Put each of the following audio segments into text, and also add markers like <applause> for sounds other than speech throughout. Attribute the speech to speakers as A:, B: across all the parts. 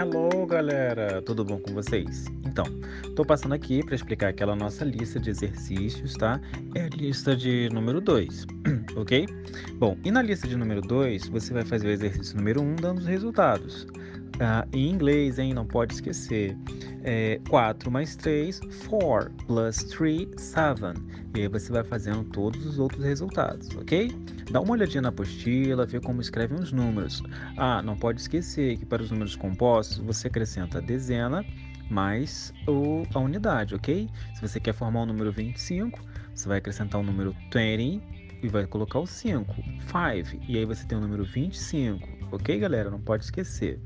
A: Hello, galera! Tudo bom com vocês? Então, estou passando aqui para explicar aquela nossa lista de exercícios, tá? É a lista de número 2, <clears throat> ok? Bom, e na lista de número 2, você vai fazer o exercício número 1 um, dando os resultados. Ah, em inglês, hein? Não pode esquecer. É 4 mais 3, 4 plus 3, 7. E aí você vai fazendo todos os outros resultados, ok? Dá uma olhadinha na apostila, vê como escrevem os números. Ah, não pode esquecer que para os números compostos você acrescenta a dezena mais o, a unidade, ok? Se você quer formar o número 25, você vai acrescentar o número 20 e vai colocar o 5, 5, e aí você tem o número 25, ok, galera? Não pode esquecer.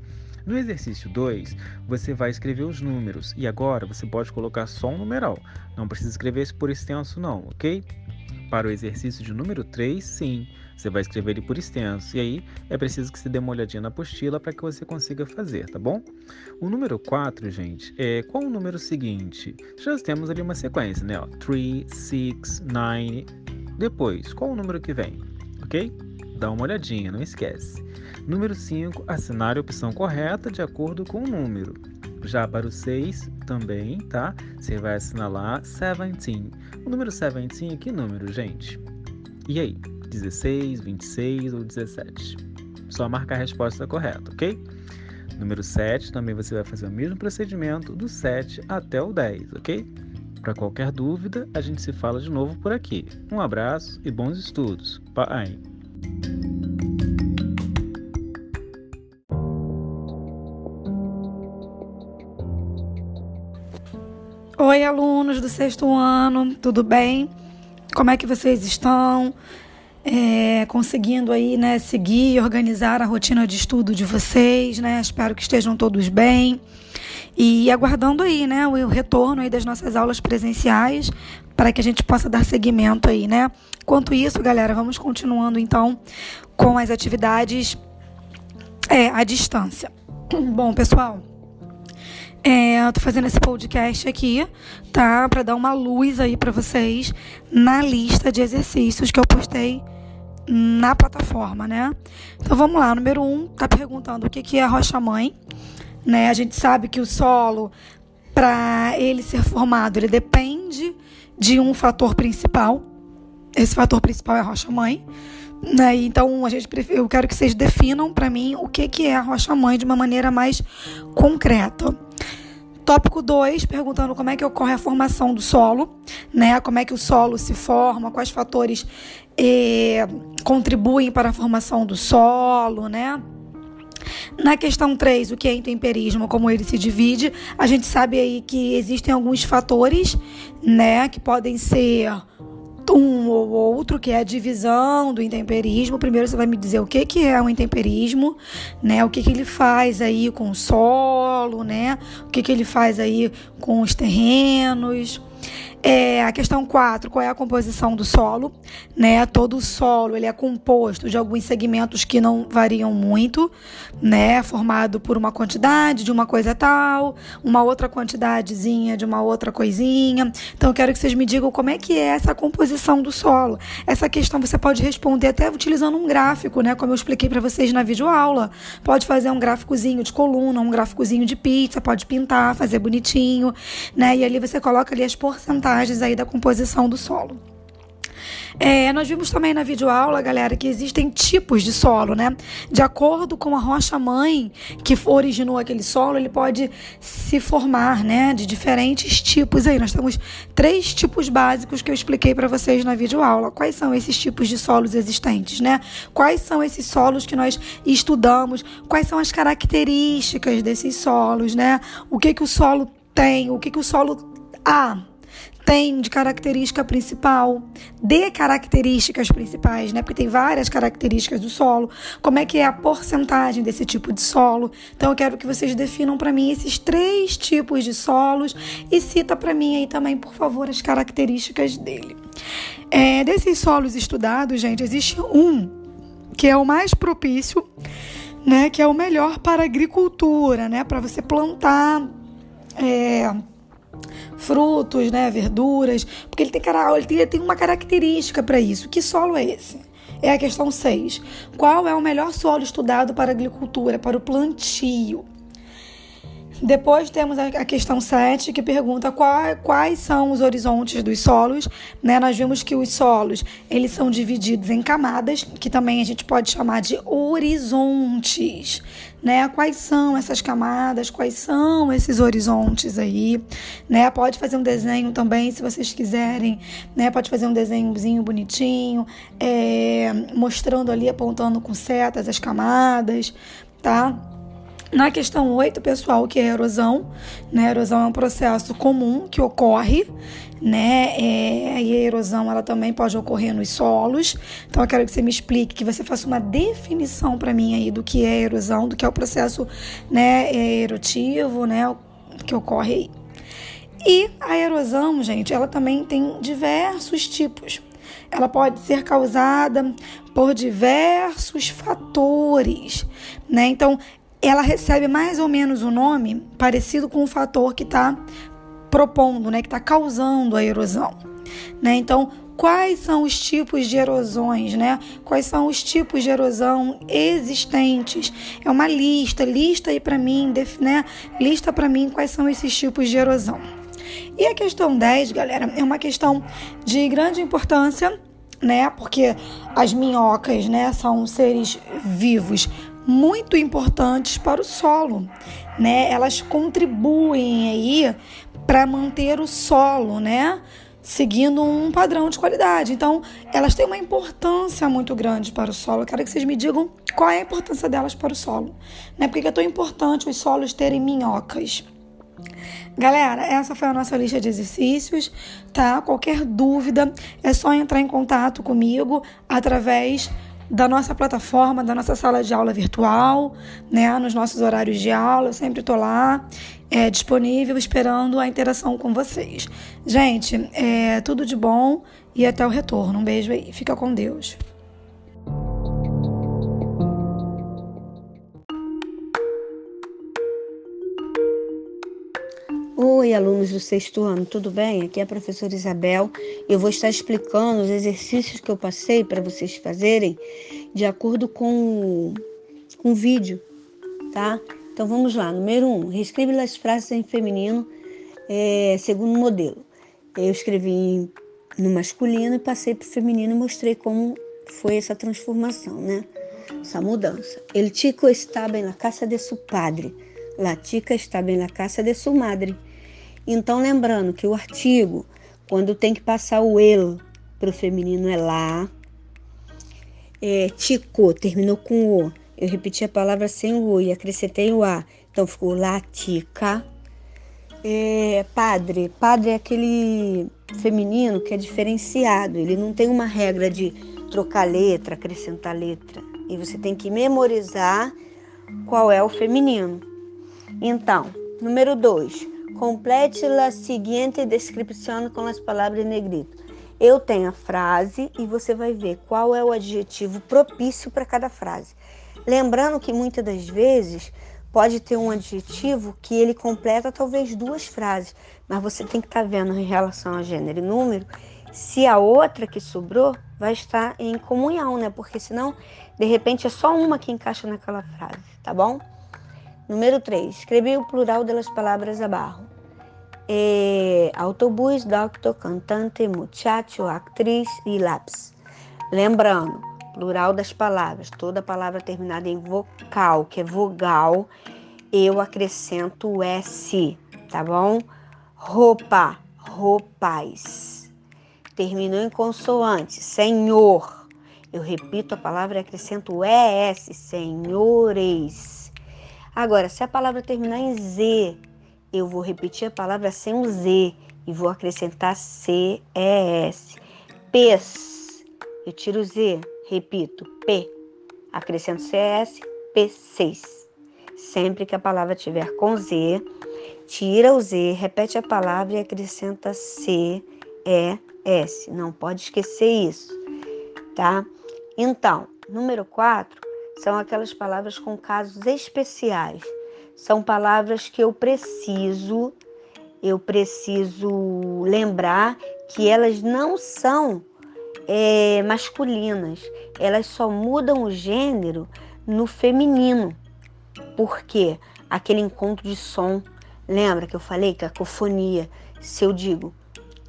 A: No exercício 2, você vai escrever os números e agora você pode colocar só um numeral. Não precisa escrever por extenso não, ok? Para o exercício de número 3, sim, você vai escrever ele por extenso. E aí é preciso que você dê uma olhadinha na apostila para que você consiga fazer, tá bom? O número 4, gente, é qual o número seguinte? Já temos ali uma sequência, né? 3, 6, 9. Depois, qual o número que vem? Ok? Dá uma olhadinha, não esquece. Número 5, assinar a opção correta de acordo com o número. Já para o 6 também, tá? Você vai assinalar 17. O número 17 é que número, gente? E aí? 16, 26 ou 17? Só marcar a resposta correta, ok? Número 7, também você vai fazer o mesmo procedimento do 7 até o 10, ok? Para qualquer dúvida, a gente se fala de novo por aqui. Um abraço e bons estudos. Bye!
B: Oi, alunos do sexto ano, tudo bem? Como é que vocês estão? É, conseguindo aí, né, seguir, organizar a rotina de estudo de vocês, né? Espero que estejam todos bem e aguardando aí, né, o retorno aí das nossas aulas presenciais para que a gente possa dar seguimento aí, né? Quanto isso, galera, vamos continuando então com as atividades é, à distância. <clears throat> Bom, pessoal. É, eu tô fazendo esse podcast aqui, tá? Para dar uma luz aí para vocês na lista de exercícios que eu postei na plataforma, né? Então vamos lá. Número um, tá perguntando o que, que é rocha-mãe, né? A gente sabe que o solo, para ele ser formado, ele depende de um fator principal. Esse fator principal é a rocha-mãe. Né? Então, a gente, eu quero que vocês definam para mim o que, que é a rocha-mãe de uma maneira mais concreta. Tópico 2, perguntando como é que ocorre a formação do solo, né? Como é que o solo se forma, quais fatores eh, contribuem para a formação do solo, né? Na questão 3, o que é intemperismo, como ele se divide, a gente sabe aí que existem alguns fatores, né, que podem ser um ou outro, que é a divisão do intemperismo. Primeiro você vai me dizer o que, que é o intemperismo, né? O que, que ele faz aí com o solo, né? O que, que ele faz aí com os terrenos. É, a questão 4, qual é a composição do solo? Né? Todo o solo ele é composto de alguns segmentos que não variam muito, né? formado por uma quantidade de uma coisa tal, uma outra quantidadezinha de uma outra coisinha. Então eu quero que vocês me digam como é que é essa composição do solo. Essa questão você pode responder até utilizando um gráfico, né? como eu expliquei para vocês na videoaula. Pode fazer um gráficozinho de coluna, um gráficozinho de pizza, pode pintar, fazer bonitinho, né? E ali você coloca ali as porcentagens aí da composição do solo. É, nós vimos também na videoaula, galera, que existem tipos de solo, né? De acordo com a rocha-mãe que originou aquele solo, ele pode se formar, né? De diferentes tipos aí. Nós temos três tipos básicos que eu expliquei para vocês na videoaula. Quais são esses tipos de solos existentes, né? Quais são esses solos que nós estudamos? Quais são as características desses solos, né? O que que o solo tem? O que que o solo há? Tem de característica principal, de características principais, né? Porque tem várias características do solo. Como é que é a porcentagem desse tipo de solo? Então eu quero que vocês definam para mim esses três tipos de solos e cita para mim aí também, por favor, as características dele. É, desses solos estudados, gente, existe um que é o mais propício, né? Que é o melhor para agricultura, né? Para você plantar. É, frutos, né, verduras, porque ele tem, ele tem, uma característica para isso. Que solo é esse? É a questão 6. Qual é o melhor solo estudado para a agricultura, para o plantio? Depois temos a questão 7, que pergunta qual, quais são os horizontes dos solos. Né? Nós vimos que os solos eles são divididos em camadas, que também a gente pode chamar de horizontes. Né? Quais são essas camadas? Quais são esses horizontes aí? Né? Pode fazer um desenho também, se vocês quiserem. Né? Pode fazer um desenhozinho bonitinho, é, mostrando ali, apontando com setas as camadas, tá? Na questão 8, pessoal, que é a erosão, né? A erosão é um processo comum que ocorre, né? É, e a erosão ela também pode ocorrer nos solos. Então eu quero que você me explique, que você faça uma definição para mim aí do que é erosão, do que é o processo, né, é erosivo, né, que ocorre aí. E a erosão, gente, ela também tem diversos tipos. Ela pode ser causada por diversos fatores, né? Então, ela recebe mais ou menos o um nome parecido com o fator que está propondo, né, que está causando a erosão. Né? Então, quais são os tipos de erosões, né? Quais são os tipos de erosão existentes? É uma lista, lista aí para mim, né? Lista para mim quais são esses tipos de erosão. E a questão 10, galera, é uma questão de grande importância, né? Porque as minhocas, né, são seres vivos muito importantes para o solo, né? Elas contribuem aí para manter o solo, né? Seguindo um padrão de qualidade. Então, elas têm uma importância muito grande para o solo. Eu quero que vocês me digam qual é a importância delas para o solo. Né? Por que é tão importante os solos terem minhocas? Galera, essa foi a nossa lista de exercícios, tá? Qualquer dúvida é só entrar em contato comigo através da nossa plataforma, da nossa sala de aula virtual, né, nos nossos horários de aula, eu sempre estou lá, é, disponível, esperando a interação com vocês. Gente, é tudo de bom e até o retorno. Um beijo aí, fica com Deus.
C: Oi, alunos do sexto ano, tudo bem? Aqui é a professora Isabel. Eu vou estar explicando os exercícios que eu passei para vocês fazerem de acordo com, com o vídeo, tá? Então vamos lá. Número 1. Um, reescreve as frases em feminino é, segundo modelo. Eu escrevi no masculino e passei para o feminino e mostrei como foi essa transformação, né? Essa mudança. El chico estava na casa de seu padre. La chica estava na casa de sua madre. Então, lembrando que o artigo, quando tem que passar o el para o feminino, é lá. É, tico, terminou com o. Eu repeti a palavra sem o o e acrescentei o a. Então, ficou latica. É, padre. Padre é aquele feminino que é diferenciado. Ele não tem uma regra de trocar letra, acrescentar letra. E você tem que memorizar qual é o feminino. Então, número 2. Complete a seguinte descrição com as palavras em negrito. Eu tenho a frase e você vai ver qual é o adjetivo propício para cada frase. Lembrando que muitas das vezes pode ter um adjetivo que ele completa talvez duas frases, mas você tem que estar tá vendo em relação a gênero e número se a outra que sobrou vai estar em comunhão, né? Porque senão, de repente, é só uma que encaixa naquela frase, tá bom? Número 3. Escrevi o plural das palavras abaixo. É, autobus, doctor, cantante, muchacho, atriz e lápis. Lembrando, plural das palavras, toda palavra terminada em vocal, que é vogal, eu acrescento o S, tá bom? Roupa, roupais. Terminou em consoante, senhor. Eu repito a palavra e acrescento o ES, senhores. Agora, se a palavra terminar em Z, eu vou repetir a palavra sem um Z e vou acrescentar C-E-S. Pes. Eu tiro o Z, repito, P. Acrescento C-E-S, P6. Sempre que a palavra tiver com Z, tira o Z, repete a palavra e acrescenta C-E-S. Não pode esquecer isso, tá? Então, número 4, são aquelas palavras com casos especiais. São palavras que eu preciso, eu preciso lembrar que elas não são é, masculinas, elas só mudam o gênero no feminino. Porque aquele encontro de som Lembra que eu falei cacofonia? Se eu digo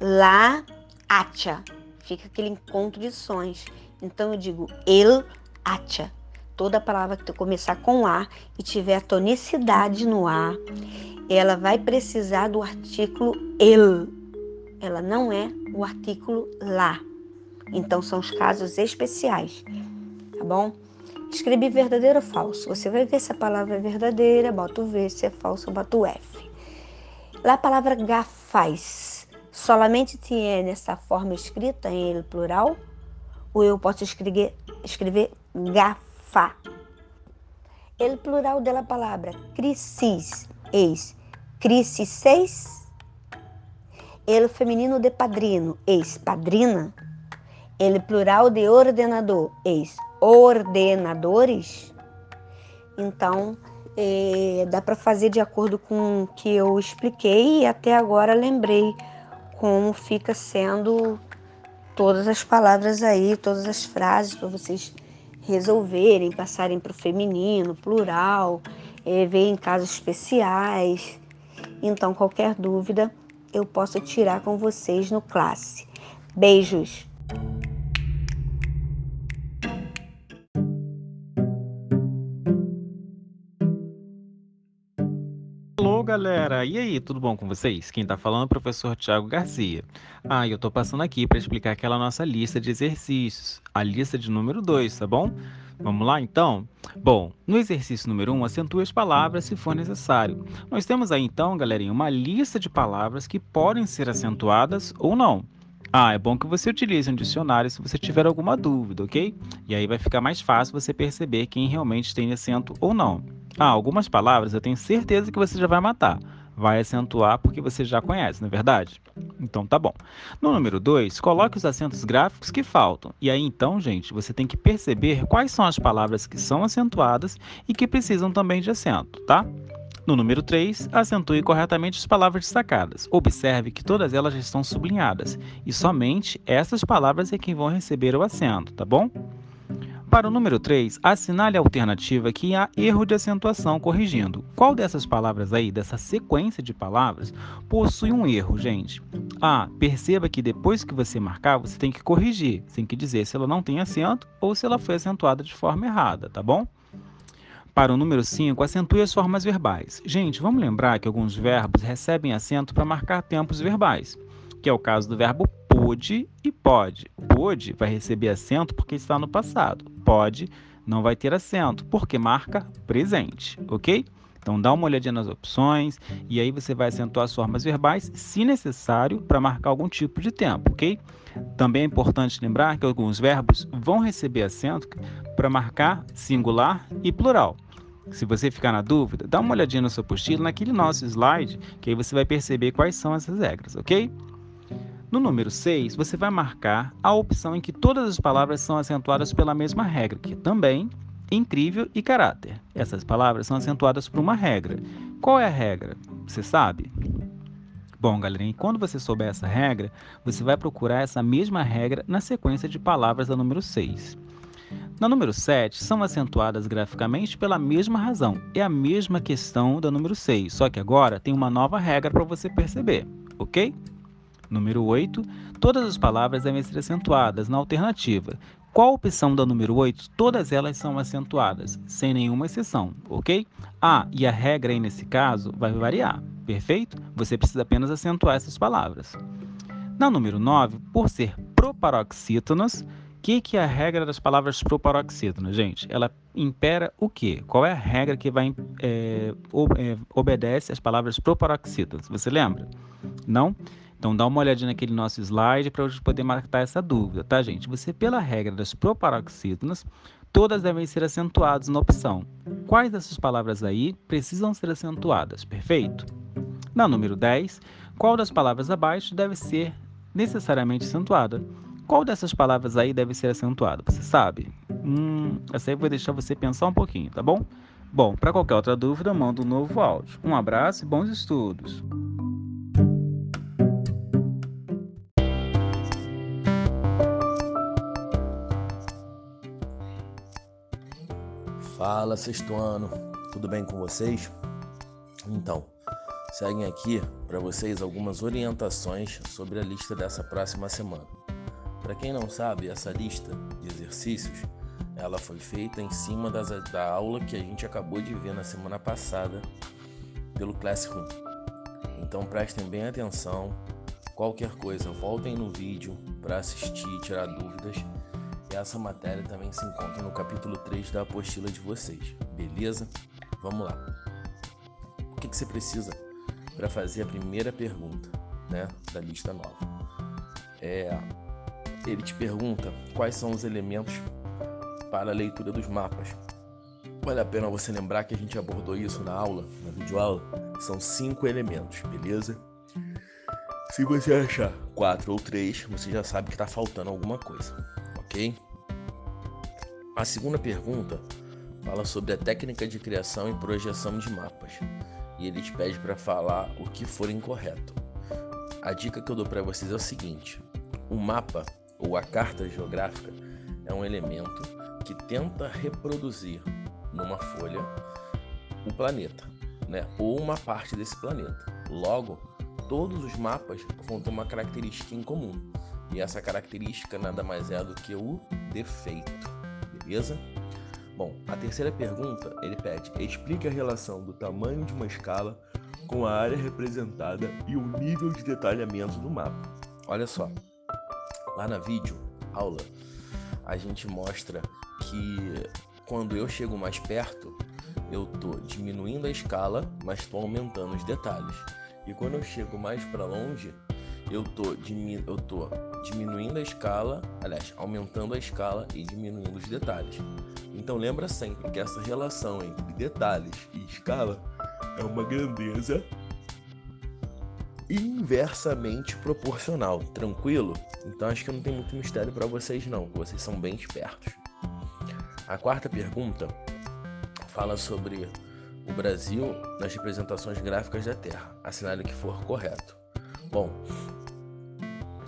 C: lá, acha, fica aquele encontro de sons. Então eu digo el, acha. Toda palavra que começar com A e tiver tonicidade no A, ela vai precisar do artículo el. Ela não é o artículo lá. Então são os casos especiais, tá bom? Escrevi verdadeiro ou falso. Você vai ver se a palavra é verdadeira, bota o V, se é falso, bota o F. Lá a palavra gafaz solamente tem nessa forma escrita em ele plural, ou eu posso escrever, escrever gafa. Ele plural da palavra crisis, eis, crisis, ele feminino de padrino, eis, padrina. Ele plural de ordenador, eis, ordenadores, então é, dá para fazer de acordo com o que eu expliquei e até agora lembrei como fica sendo todas as palavras aí, todas as frases para vocês resolverem, passarem para o feminino, plural, é, ver em casos especiais. Então, qualquer dúvida eu posso tirar com vocês no classe. Beijos!
A: Galera! E aí, tudo bom com vocês? Quem tá falando é o professor Tiago Garcia. Ah, eu tô passando aqui para explicar aquela nossa lista de exercícios, a lista de número 2, tá bom? Vamos lá então? Bom, no exercício número 1, um, acentue as palavras se for necessário. Nós temos aí então, galerinha, uma lista de palavras que podem ser acentuadas ou não. Ah, é bom que você utilize um dicionário se você tiver alguma dúvida, ok? E aí vai ficar mais fácil você perceber quem realmente tem acento ou não. Ah, algumas palavras eu tenho certeza que você já vai matar. Vai acentuar porque você já conhece, não é verdade? Então tá bom. No número 2, coloque os acentos gráficos que faltam. E aí então, gente, você tem que perceber quais são as palavras que são acentuadas e que precisam também de acento, tá? No número 3, acentue corretamente as palavras destacadas. Observe que todas elas estão sublinhadas e somente essas palavras é quem vão receber o acento, tá bom? Para o número 3, assinale a alternativa que há erro de acentuação corrigindo. Qual dessas palavras aí, dessa sequência de palavras, possui um erro, gente? Ah, perceba que depois que você marcar, você tem que corrigir. Você tem que dizer se ela não tem acento ou se ela foi acentuada de forma errada, tá bom? Para o número 5, acentue as formas verbais. Gente, vamos lembrar que alguns verbos recebem acento para marcar tempos verbais, que é o caso do verbo pôde e pode. Pôde vai receber acento porque está no passado. Pode não vai ter acento porque marca presente, ok? Então dá uma olhadinha nas opções e aí você vai acentuar as formas verbais, se necessário, para marcar algum tipo de tempo, ok? Também é importante lembrar que alguns verbos vão receber acento para marcar singular e plural. Se você ficar na dúvida, dá uma olhadinha no seu apostila, naquele nosso slide, que aí você vai perceber quais são essas regras, ok? No número 6, você vai marcar a opção em que todas as palavras são acentuadas pela mesma regra, que também incrível e caráter. Essas palavras são acentuadas por uma regra. Qual é a regra? Você sabe? Bom, galerinha, quando você souber essa regra, você vai procurar essa mesma regra na sequência de palavras da número 6. Na número 7, são acentuadas graficamente pela mesma razão. É a mesma questão da número 6, só que agora tem uma nova regra para você perceber, ok? Número 8. Todas as palavras devem ser acentuadas na alternativa. Qual a opção da número 8? Todas elas são acentuadas, sem nenhuma exceção, ok? Ah, e a regra aí nesse caso vai variar, perfeito? Você precisa apenas acentuar essas palavras. Na número 9, por ser proparoxítonos, o que, que é a regra das palavras proparoxítonas, gente? Ela impera o quê? Qual é a regra que vai é, obedece às palavras proparoxítonas? Você lembra? Não? Então dá uma olhadinha naquele nosso slide para eu poder matar essa dúvida, tá, gente? Você, pela regra das proparoxítonas, todas devem ser acentuadas na opção. Quais dessas palavras aí precisam ser acentuadas? Perfeito? Na número 10, qual das palavras abaixo deve ser necessariamente acentuada? Qual dessas palavras aí deve ser acentuada? Você sabe? Hum, essa aí eu vou deixar você pensar um pouquinho, tá bom? Bom, para qualquer outra dúvida, manda um novo áudio. Um abraço e bons estudos!
D: Fala, sexto ano, tudo bem com vocês? Então, seguem aqui para vocês algumas orientações sobre a lista dessa próxima semana. Para quem não sabe, essa lista de exercícios ela foi feita em cima das, da aula que a gente acabou de ver na semana passada pelo Classroom. Então prestem bem atenção. Qualquer coisa, voltem no vídeo para assistir e tirar dúvidas. Essa matéria também se encontra no capítulo 3 da apostila de vocês, beleza? Vamos lá. O que, que você precisa para fazer a primeira pergunta né, da lista nova? É, ele te pergunta quais são os elementos para a leitura dos mapas. Vale a pena você lembrar que a gente abordou isso na aula, na videoaula. São cinco elementos, beleza? Se você achar quatro ou três, você já sabe que está faltando alguma coisa, ok? A segunda pergunta fala sobre a técnica de criação e projeção de mapas e ele te pede para falar o que for incorreto. A dica que eu dou para vocês é o seguinte: o mapa ou a carta geográfica é um elemento que tenta reproduzir numa folha o planeta, né? Ou uma parte desse planeta. Logo, todos os mapas vão ter uma característica em comum. E essa característica nada mais é do que o defeito. Beleza? Bom, a terceira pergunta, ele pede: explique a relação do tamanho de uma escala com a área representada e o nível de detalhamento do mapa. Olha só. Lá na vídeo aula, a gente mostra que quando eu chego mais perto, eu tô diminuindo a escala, mas estou aumentando os detalhes. E quando eu chego mais para longe, eu tô, diminu eu tô diminuindo a escala, aliás, aumentando a escala e diminuindo os detalhes. Então lembra sempre que essa relação entre detalhes e escala é uma grandeza inversamente proporcional, tranquilo? Então acho que não tem muito mistério para vocês não, vocês são bem espertos. A quarta pergunta fala sobre o Brasil nas representações gráficas da Terra. Assinale que for correto. Bom,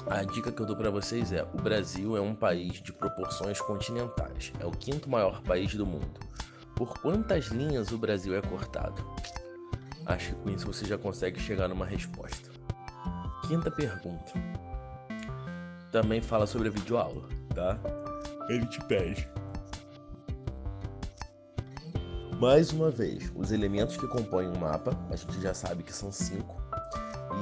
D: a dica que eu dou para vocês é: o Brasil é um país de proporções continentais. É o quinto maior país do mundo. Por quantas linhas o Brasil é cortado? Acho que com isso você já consegue chegar numa resposta. Quinta pergunta. Também fala sobre a videoaula, tá? Ele te pede mais uma vez, os elementos que compõem o um mapa, a gente já sabe que são cinco.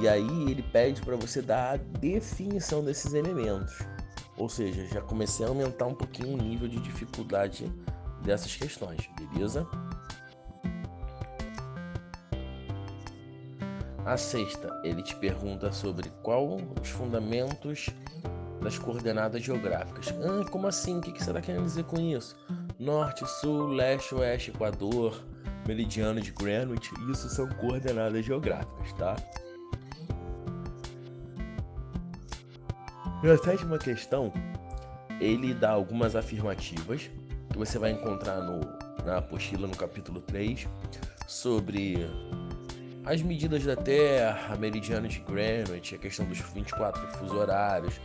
D: E aí ele pede para você dar a definição desses elementos. Ou seja, já comecei a aumentar um pouquinho o nível de dificuldade dessas questões, beleza? A sexta, ele te pergunta sobre qual os fundamentos das coordenadas geográficas. Ah, como assim? O que você está querendo dizer com isso? norte, sul, leste, oeste, equador, meridiano de Greenwich, isso são coordenadas geográficas, tá? Na sétima questão, ele dá algumas afirmativas que você vai encontrar no, na apostila no capítulo 3 sobre as medidas da Terra, meridiano de Greenwich, a questão dos 24 fuso horários.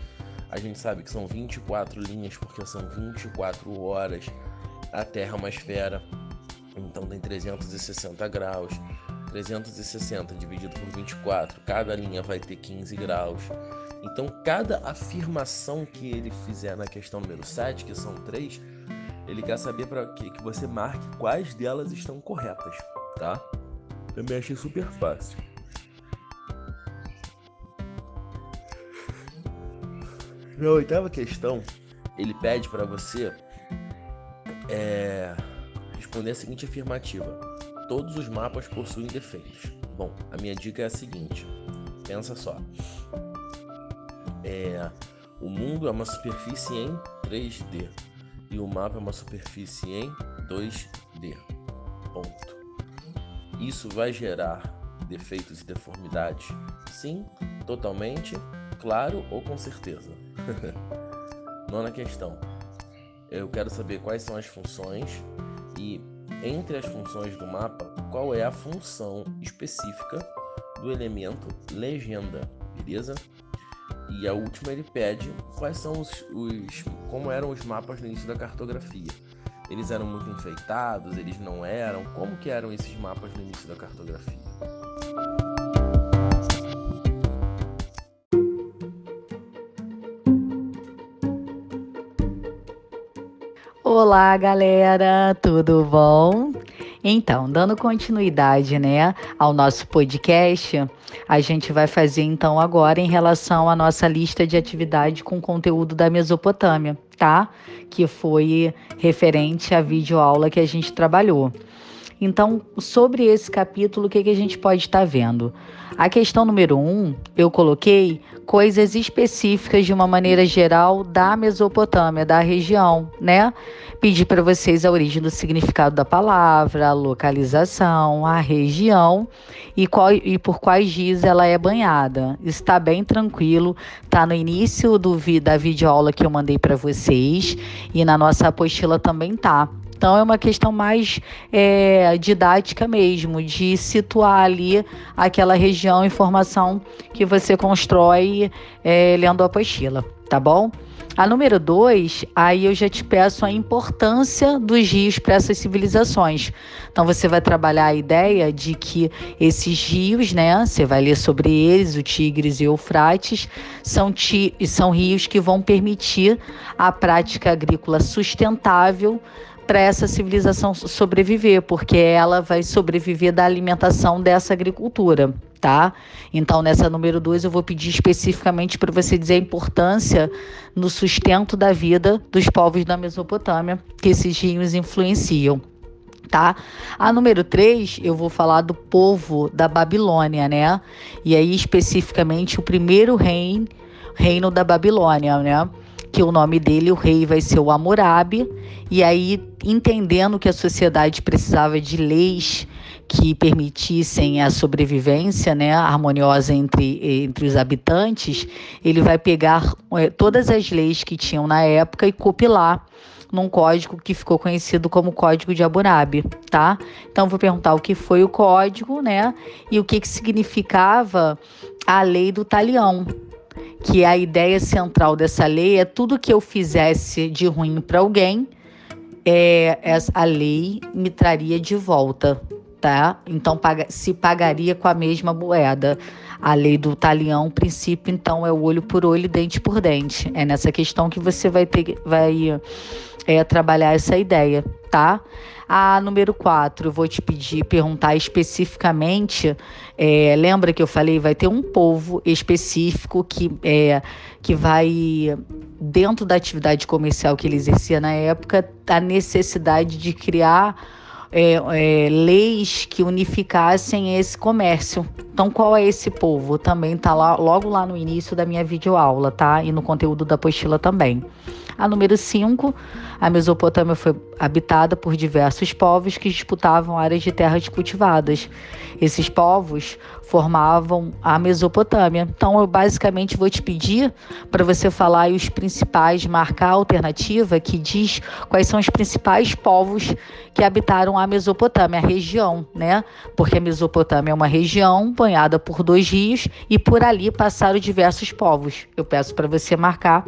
D: A gente sabe que são 24 linhas porque são 24 horas a Terra é uma esfera, então tem 360 graus. 360 dividido por 24, cada linha vai ter 15 graus. Então, cada afirmação que ele fizer na questão número 7, que são três, ele quer saber para que, que você marque quais delas estão corretas, tá? Também achei super fácil. Na oitava questão, ele pede para você é, responder a seguinte afirmativa: Todos os mapas possuem defeitos. Bom, a minha dica é a seguinte: pensa só. É, o mundo é uma superfície em 3D e o mapa é uma superfície em 2D. Ponto. Isso vai gerar defeitos e deformidades? Sim, totalmente, claro ou com certeza. <laughs> Nona questão eu quero saber quais são as funções e entre as funções do mapa, qual é a função específica do elemento legenda, beleza? E a última ele pede quais são os, os como eram os mapas no início da cartografia. Eles eram muito enfeitados, eles não eram, como que eram esses mapas no início da cartografia?
E: Olá, galera, tudo bom? Então, dando continuidade, né, ao nosso podcast, a gente vai fazer então agora em relação à nossa lista de atividade com conteúdo da Mesopotâmia, tá? Que foi referente à videoaula que a gente trabalhou. Então, sobre esse capítulo, o que, que a gente pode estar tá vendo? A questão número um, eu coloquei coisas específicas de uma maneira geral da Mesopotâmia, da região, né? Pedi para vocês a origem do significado da palavra, a localização, a região e, qual, e por quais dias ela é banhada. Está bem tranquilo, tá no início do, da videoaula que eu mandei para vocês e na nossa apostila também tá. Então, é uma questão mais é, didática mesmo, de situar ali aquela região, informação que você constrói é, lendo a apostila, tá bom? A número dois, aí eu já te peço a importância dos rios para essas civilizações. Então você vai trabalhar a ideia de que esses rios, né? Você vai ler sobre eles, o Tigres e o Eufrates, são, ti, são rios que vão permitir a prática agrícola sustentável para essa civilização sobreviver, porque ela vai sobreviver da alimentação dessa agricultura, tá? Então, nessa número 2, eu vou pedir especificamente para você dizer a importância no sustento da vida dos povos da Mesopotâmia que esses rios influenciam. Tá? A número 3, eu vou falar do povo da Babilônia, né? E aí, especificamente, o primeiro reino, reino da Babilônia, né? Que o nome dele, o rei, vai ser o Hammurabi, e aí, entendendo que a sociedade precisava de leis que permitissem a sobrevivência né, harmoniosa entre, entre os habitantes, ele vai pegar é, todas as leis que tinham na época e copilar num código que ficou conhecido como Código de Hammurabi, tá? Então vou perguntar o que foi o código, né? E o que, que significava a lei do talião, que a ideia central dessa lei é tudo que eu fizesse de ruim para alguém, é, a lei me traria de volta, tá? Então se pagaria com a mesma moeda. A lei do talião, o princípio, então, é o olho por olho, dente por dente. É nessa questão que você vai ter, vai é, trabalhar essa ideia, tá? A número 4, eu vou te pedir, perguntar especificamente. É, lembra que eu falei, vai ter um povo específico que, é, que vai, dentro da atividade comercial que ele exercia na época, a necessidade de criar é, é, leis que unificassem esse comércio. Então, qual é esse povo? Também está lá, logo lá no início da minha videoaula, tá? E no conteúdo da apostila também. A número 5, a Mesopotâmia foi habitada por diversos povos que disputavam áreas de terras cultivadas. Esses povos formavam a Mesopotâmia. Então, eu basicamente vou te pedir para você falar os principais, marcar a alternativa que diz quais são os principais povos que habitaram a Mesopotâmia, a região, né? Porque a Mesopotâmia é uma região banhada por dois rios e por ali passaram diversos povos. Eu peço para você marcar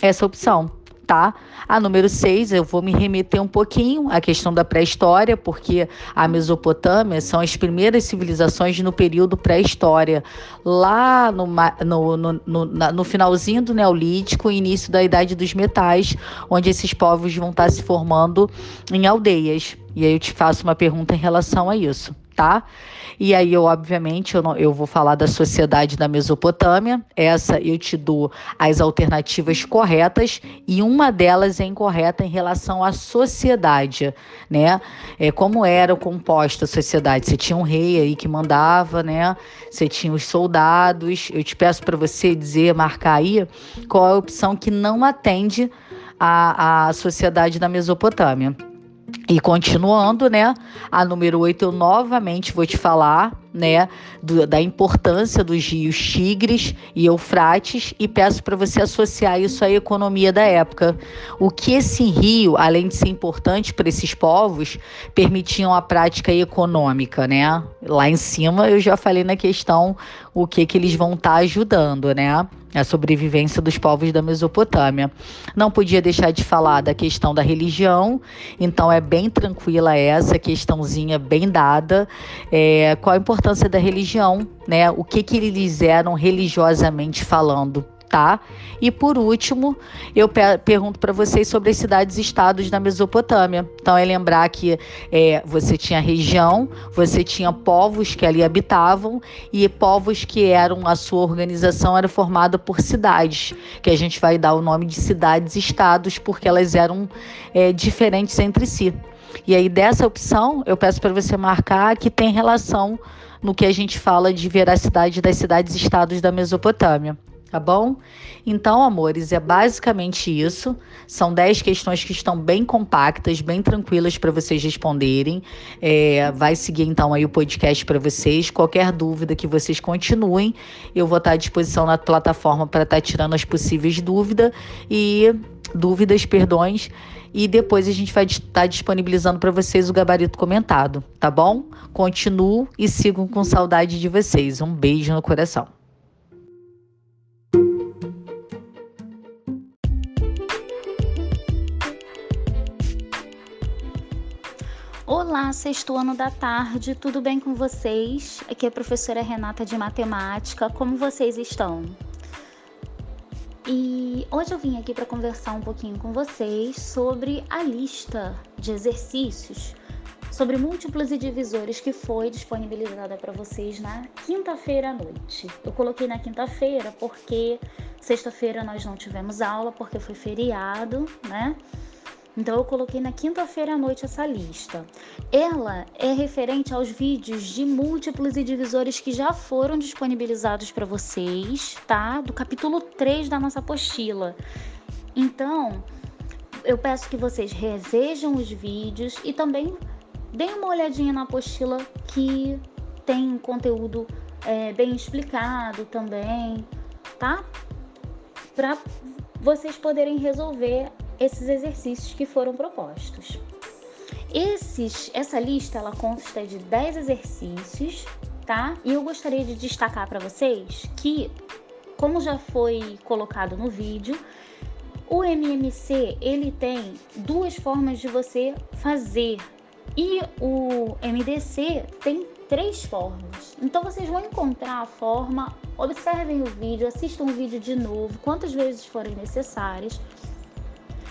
E: essa opção tá? A número 6, eu vou me remeter um pouquinho à questão da pré-história, porque a Mesopotâmia são as primeiras civilizações no período pré-história, lá no, no, no, no, no finalzinho do Neolítico início da Idade dos Metais, onde esses povos vão estar se formando em aldeias. E aí eu te faço uma pergunta em relação a isso tá? E aí eu, obviamente, eu, não, eu vou falar da sociedade da Mesopotâmia. Essa eu te dou as alternativas corretas e uma delas é incorreta em relação à sociedade, né? É, como era composta a sociedade? Você tinha um rei aí que mandava, né? Você tinha os soldados. Eu te peço para você dizer, marcar aí, qual é a opção que não atende à, à sociedade da Mesopotâmia. E continuando, né? A número 8 eu novamente vou te falar, né, do, da importância dos rios Tigres e Eufrates e peço para você associar isso à economia da época. O que esse rio, além de ser importante para esses povos, permitiam a prática econômica, né? Lá em cima eu já falei na questão o que que eles vão estar tá ajudando, né? a sobrevivência dos povos da Mesopotâmia. Não podia deixar de falar da questão da religião, então é bem tranquila essa questãozinha bem dada. É, qual a importância da religião, né? O que, que eles eram religiosamente falando, tá? E por último, eu pergunto para vocês sobre as cidades-estados da Mesopotâmia. Então é lembrar que é, você tinha região, você tinha povos que ali habitavam e povos que eram a sua organização era formada por cidades, que a gente vai dar o nome de cidades-estados porque elas eram é, diferentes entre si. E aí dessa opção eu peço para você marcar que tem relação no que a gente fala de veracidade das cidades-estados da Mesopotâmia tá bom? Então, amores, é basicamente isso. São 10 questões que estão bem compactas, bem tranquilas para vocês responderem. É, vai seguir então aí o podcast para vocês. Qualquer dúvida que vocês continuem, eu vou estar à disposição na plataforma para estar tirando as possíveis dúvidas e dúvidas, perdões. E depois a gente vai estar disponibilizando para vocês o gabarito comentado, tá bom? Continuo e sigam com saudade de vocês. Um beijo no coração.
F: Olá, sexto ano da tarde, tudo bem com vocês? Aqui é a professora Renata de Matemática, como vocês estão? E hoje eu vim aqui para conversar um pouquinho com vocês sobre a lista de exercícios sobre múltiplos e divisores que foi disponibilizada para vocês na quinta-feira à noite. Eu coloquei na quinta-feira porque sexta-feira nós não tivemos aula porque foi feriado, né? Então eu coloquei na quinta-feira à noite essa lista. Ela é referente aos vídeos de múltiplos e divisores que já foram disponibilizados para vocês, tá? Do capítulo 3 da nossa apostila. Então, eu peço que vocês revejam os vídeos e também deem uma olhadinha na apostila que tem conteúdo é, bem explicado também, tá? Para vocês poderem resolver esses exercícios que foram propostos. Esses, essa lista ela consta de 10 exercícios, tá? E eu gostaria de destacar para vocês que, como já foi colocado no vídeo, o MMC ele tem duas formas de você fazer e o MDC tem três formas. Então vocês vão encontrar a forma, observem o vídeo, assistam o vídeo de novo, quantas vezes forem necessárias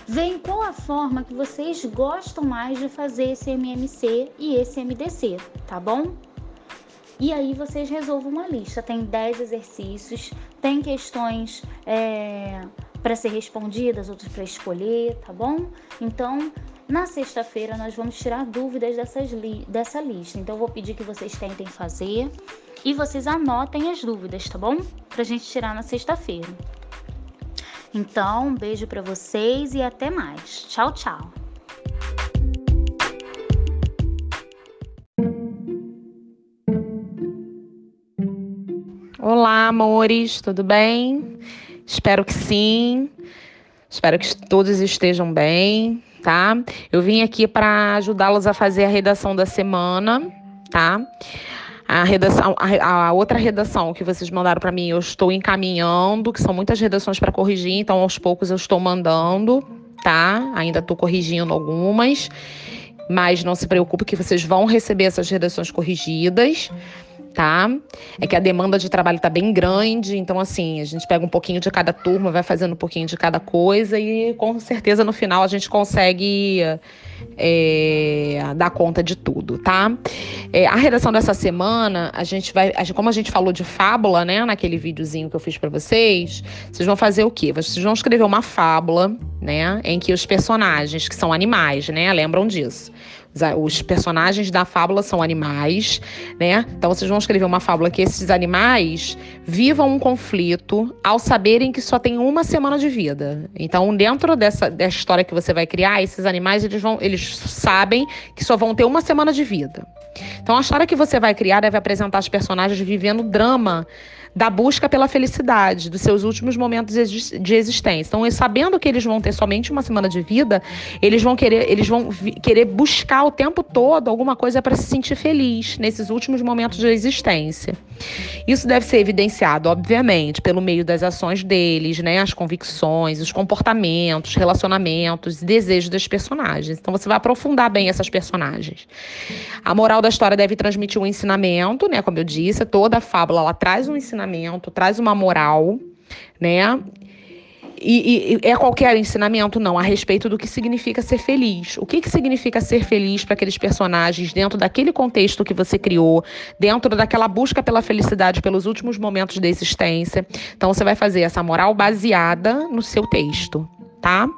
F: Vem qual a forma que vocês gostam mais de fazer esse MMC e esse MDC, tá bom? E aí vocês resolvam uma lista. Tem 10 exercícios, tem questões é, para ser respondidas, outras para escolher, tá bom? Então, na sexta-feira nós vamos tirar dúvidas dessas li dessa lista. Então, eu vou pedir que vocês tentem fazer e vocês anotem as dúvidas, tá bom? Para a gente tirar na sexta-feira. Então, um beijo para vocês e até mais. Tchau, tchau.
G: Olá, amores, tudo bem? Espero que sim. Espero que todos estejam bem, tá? Eu vim aqui para ajudá-los a fazer a redação da semana, tá? A redação, a, a outra redação que vocês mandaram para mim, eu estou encaminhando, que são muitas redações para corrigir, então aos poucos eu estou mandando, tá? Ainda estou corrigindo algumas, mas não se preocupe que vocês vão receber essas redações corrigidas tá? É que a demanda de trabalho tá bem grande, então assim, a gente pega um pouquinho de cada turma, vai fazendo um pouquinho de cada coisa e com certeza no final a gente consegue é, dar conta de tudo, tá? É, a redação dessa semana, a gente vai, como a gente falou de fábula, né, naquele videozinho que eu fiz para vocês, vocês vão fazer o quê? Vocês vão escrever uma fábula, né, em que os personagens, que são animais, né, lembram disso? Os personagens da fábula são animais, né? Então vocês vão escrever uma fábula que esses animais vivam um conflito ao saberem que só tem uma semana de vida. Então, dentro dessa, dessa história que você vai criar, esses animais eles vão, eles sabem que só vão ter uma semana de vida. Então, a história que você vai criar deve apresentar os personagens vivendo drama da busca pela felicidade, dos seus últimos momentos de existência. Então, sabendo que eles vão ter somente uma semana de vida, eles vão querer, eles vão querer buscar o tempo todo alguma coisa para se sentir feliz nesses últimos momentos de existência. Isso deve ser evidenciado, obviamente, pelo meio das ações deles, né, as convicções, os comportamentos, relacionamentos e desejos das personagens. Então, você vai aprofundar bem essas personagens. A moral da história deve transmitir um ensinamento, né, como eu disse, toda a fábula ela traz um ensinamento ensinamento, traz uma moral. né? E, e, é qualquer ensinamento? Não, a respeito do que significa ser feliz. O que, que significa ser feliz para aqueles personagens dentro daquele contexto que você criou, dentro daquela busca pela felicidade pelos últimos momentos da existência. Então, você vai fazer essa moral baseada no seu texto, tá?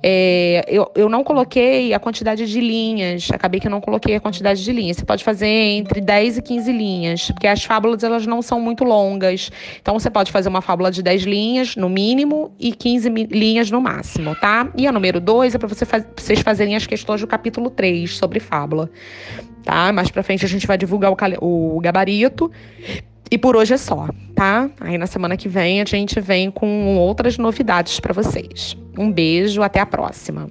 G: É, eu, eu não coloquei a quantidade de linhas, acabei que eu não coloquei a quantidade de linhas. Você pode fazer entre 10 e 15 linhas, porque as fábulas elas não são muito longas. Então você pode fazer uma fábula de 10 linhas no mínimo e 15 linhas no máximo, tá? E a número 2 é para você faz, vocês fazerem as questões do capítulo 3 sobre fábula, tá? Mais para frente a gente vai divulgar o, o gabarito. E por hoje é só, tá? Aí na semana que vem a gente vem com outras novidades para vocês. Um beijo, até a próxima.